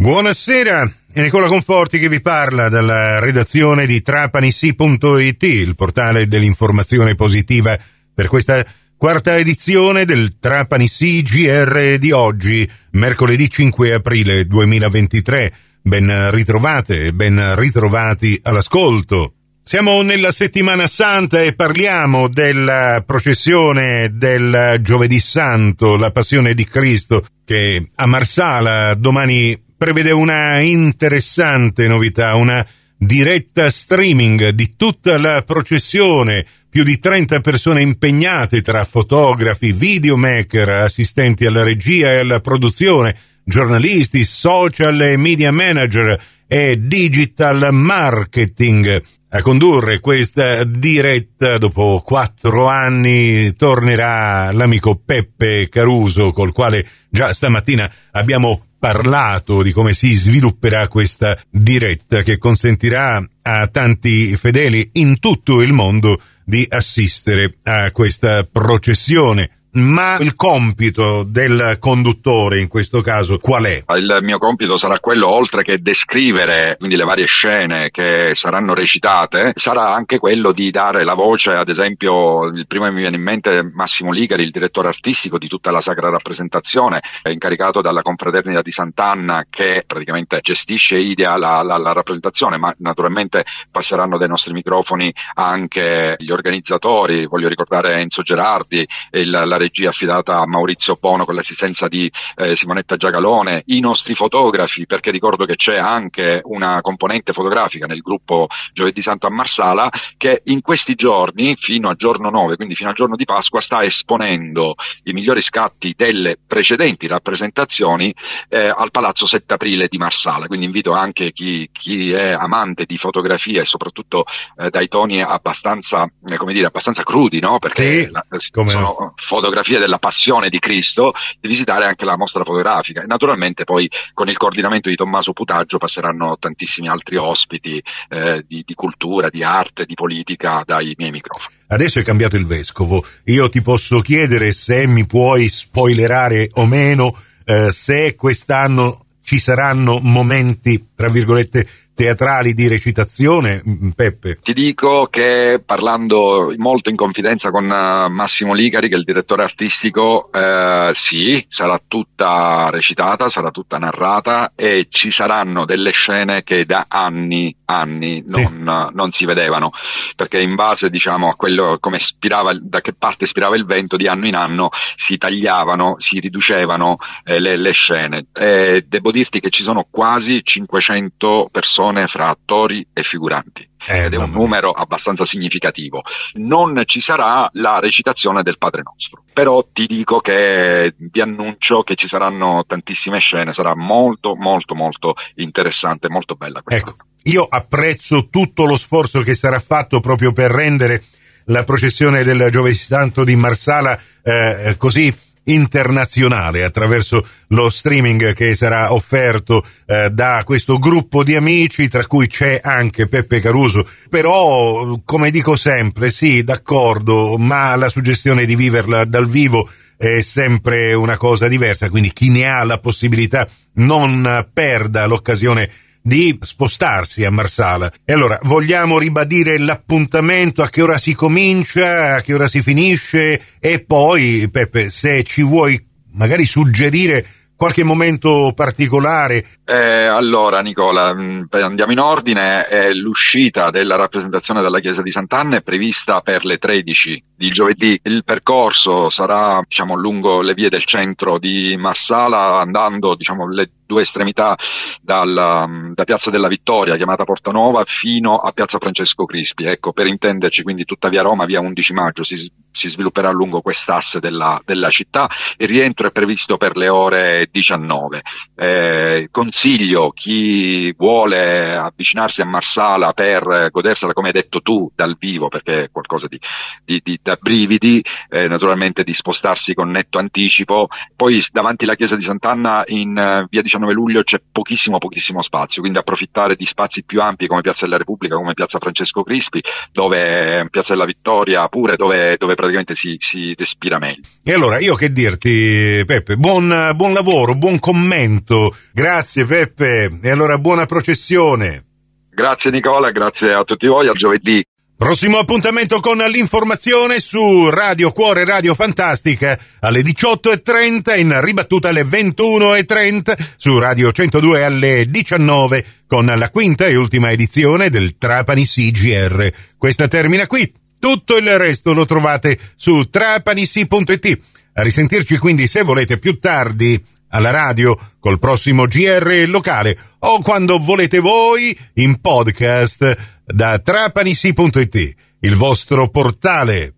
Buonasera, è Nicola Conforti che vi parla dalla redazione di trapanisi.it, il portale dell'informazione positiva per questa quarta edizione del Trapani GR di oggi, mercoledì 5 aprile 2023. Ben ritrovate e ben ritrovati all'ascolto. Siamo nella settimana santa e parliamo della processione del giovedì santo, la passione di Cristo, che a Marsala domani prevede una interessante novità, una diretta streaming di tutta la processione, più di 30 persone impegnate tra fotografi, videomaker, assistenti alla regia e alla produzione, giornalisti, social e media manager e digital marketing. A condurre questa diretta dopo quattro anni tornerà l'amico Peppe Caruso col quale già stamattina abbiamo parlato di come si svilupperà questa diretta che consentirà a tanti fedeli in tutto il mondo di assistere a questa processione ma il compito del conduttore in questo caso qual è? Il mio compito sarà quello, oltre che descrivere quindi le varie scene che saranno recitate, sarà anche quello di dare la voce, ad esempio, il primo che mi viene in mente Massimo Ligari, il direttore artistico di tutta la Sacra Rappresentazione, incaricato dalla Confraternita di Sant'Anna che praticamente gestisce e idea la, la, la rappresentazione, ma naturalmente passeranno dai nostri microfoni anche gli organizzatori, voglio ricordare Enzo Gerardi, il, la regia affidata a Maurizio Bono con l'assistenza di eh, Simonetta Giagalone, i nostri fotografi, perché ricordo che c'è anche una componente fotografica nel gruppo Giovedì Santo a Marsala che in questi giorni, fino a giorno 9, quindi fino al giorno di Pasqua, sta esponendo i migliori scatti delle precedenti rappresentazioni eh, al Palazzo 7 Aprile di Marsala. Quindi invito anche chi, chi è amante di fotografia e soprattutto eh, dai toni abbastanza, eh, come dire, abbastanza crudi, no? Perché sì, la, sono fotografie fotografie della passione di Cristo, di visitare anche la mostra fotografica. E naturalmente poi con il coordinamento di Tommaso Putaggio passeranno tantissimi altri ospiti eh, di, di cultura, di arte, di politica dai miei microfoni. Adesso è cambiato il vescovo. Io ti posso chiedere se mi puoi spoilerare o meno eh, se quest'anno ci saranno momenti, tra virgolette, teatrali di recitazione, Peppe? Ti dico che parlando molto in confidenza con eh, Massimo Ligari, che è il direttore artistico, eh, sì, sarà tutta recitata, sarà tutta narrata e ci saranno delle scene che da anni, anni non, sì. non si vedevano, perché in base diciamo a quello come spirava, da che parte spirava il vento, di anno in anno si tagliavano, si riducevano eh, le, le, scene. E devo dirti che ci sono quasi 500 persone persone fra attori e figuranti. Eh, ed è un numero abbastanza significativo. Non ci sarà la recitazione del Padre Nostro, però ti dico che vi annuncio che ci saranno tantissime scene, sarà molto molto molto interessante, molto bella questa. Ecco, io apprezzo tutto lo sforzo che sarà fatto proprio per rendere la processione del Giovedì Santo di Marsala eh, così internazionale attraverso lo streaming che sarà offerto eh, da questo gruppo di amici tra cui c'è anche Peppe Caruso. Però come dico sempre sì d'accordo ma la suggestione di viverla dal vivo è sempre una cosa diversa quindi chi ne ha la possibilità non perda l'occasione di spostarsi a Marsala. E allora vogliamo ribadire l'appuntamento, a che ora si comincia, a che ora si finisce e poi, Peppe, se ci vuoi magari suggerire qualche momento particolare? Eh, allora, Nicola, mm, andiamo in ordine. L'uscita della rappresentazione della chiesa di Sant'Anna è prevista per le 13 di giovedì. Il percorso sarà diciamo, lungo le vie del centro di Marsala, andando diciamo, le due estremità dalla, mm, da Piazza della Vittoria, chiamata Porta Nuova, fino a Piazza Francesco Crispi. Ecco, per intenderci, quindi tutta via Roma, via 11 maggio, si, si svilupperà lungo quest'asse della, della, città. Il rientro è previsto per le ore 19. Eh, consiglio chi vuole avvicinarsi a Marsala per godersela, come hai detto tu, dal vivo, perché è qualcosa di, di, di da brividi, eh, naturalmente di spostarsi con netto anticipo. Poi davanti alla chiesa di Sant'Anna in uh, via 19 19 luglio c'è pochissimo pochissimo spazio, quindi approfittare di spazi più ampi come Piazza della Repubblica, come Piazza Francesco Crispi, dove Piazza della Vittoria pure, dove, dove praticamente si, si respira meglio. E allora io che dirti Peppe, buon, buon lavoro, buon commento, grazie Peppe e allora buona processione. Grazie Nicola, grazie a tutti voi, a giovedì. Prossimo appuntamento con l'informazione su Radio Cuore Radio Fantastica alle 18.30 in ribattuta alle 21.30 su Radio 102 alle 19 con la quinta e ultima edizione del Trapani CGR. Questa termina qui. Tutto il resto lo trovate su trapanisi.it. A risentirci quindi se volete più tardi alla radio col prossimo GR locale o quando volete voi in podcast da trapanisi.it, il vostro portale